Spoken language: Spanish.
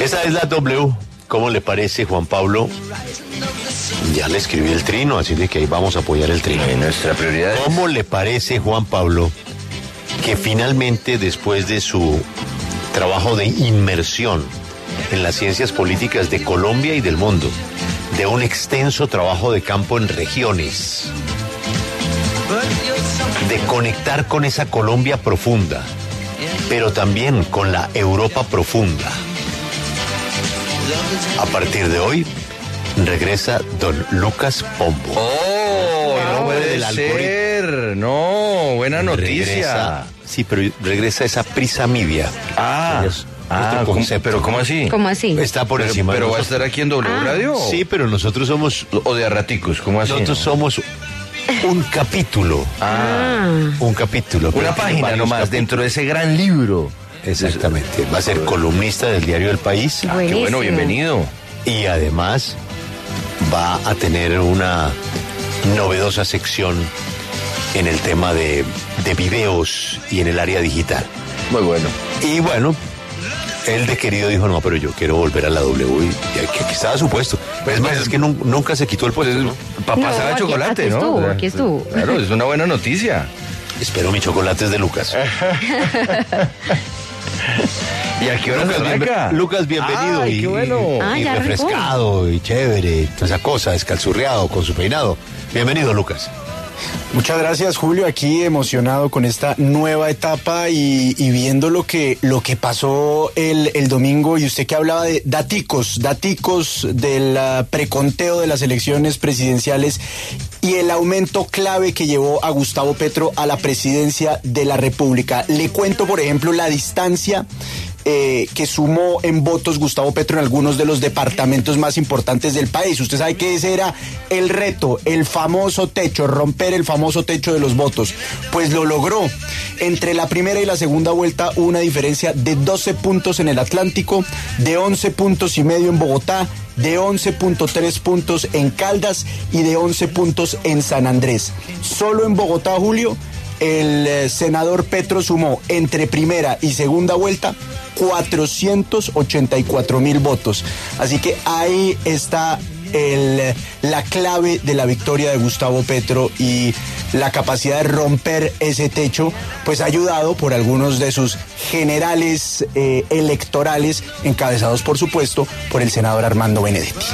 Esa es la W. ¿Cómo le parece, Juan Pablo? Ya le escribí el trino, así de que ahí vamos a apoyar el trino. Y nuestra prioridad es- ¿Cómo le parece, Juan Pablo, que finalmente después de su trabajo de inmersión en las ciencias políticas de Colombia y del mundo, de un extenso trabajo de campo en regiones, de conectar con esa Colombia profunda, pero también con la Europa profunda. A partir de hoy, regresa don Lucas Pombo. ¡Oh! El No hombre puede del. No, buena noticia. Regresa, sí, pero regresa esa prisa media. Ah, Es ah nuestro ¿cómo- concepto. pero ¿cómo así? ¿Cómo así? Está por Pero, encima. pero va a estar aquí en W Ah. Radio. Sí, pero nosotros somos O de a raticos, ¿cómo así? nosotros somos un capítulo, Ah, un capítulo. una página nomás capítulos. dentro de ese gran libro. Exactamente. Va a ser columnista del diario El País Ah, qué bueno, bienvenido. y además va a tener una novedosa sección en el tema de, de videos y en el área digital. Muy bueno. Y bueno, él de querido dijo, no, pero yo quiero volver a la W y, y aquí, aquí estaba su puesto. Pues más, es que nun- nunca se quitó el puesto. ¿no? Papá No, sabe aquí- chocolate, aquí ¿no? estuvo, aquí estuvo. Claro, es una buena noticia. Espero mi chocolate es de Lucas. ¿Y a qué hora Lucas, bienve- bienvenido. Ay, y, qué bueno. Ah, y ya arrancó. refrescado y chévere, toda esa cosa, descalzurreado con su peinado. Bienvenido, Lucas. Muchas gracias Julio, aquí emocionado con esta nueva etapa y, viendo lo que, lo que pasó el, el domingo y usted que hablaba de daticos, daticos del ah, preconteo de las elecciones presidenciales y el aumento clave que llevó a Gustavo Petro a la presidencia de la República. Le cuento, por ejemplo, la distancia eh, que sumó en votos Gustavo Petro en algunos de los departamentos más importantes del país. Usted sabe que ese era el reto, el famoso techo, romper el famoso techo de los votos. Pues lo logró. Entre la primera y la segunda vuelta hubo una diferencia de 12 puntos en el Atlántico, de 11 puntos y medio en Bogotá, de 11.3 puntos en Caldas y de 11 puntos en San Andrés. Solo en Bogotá, Julio, el eh, senador Petro sumó entre primera y segunda vuelta 484 mil votos. Así que ahí está la clave de la victoria de Gustavo Petro y la capacidad de romper ese techo, pues ayudado por algunos de sus generales eh, electorales, encabezados por supuesto por el senador Armando Benedetti.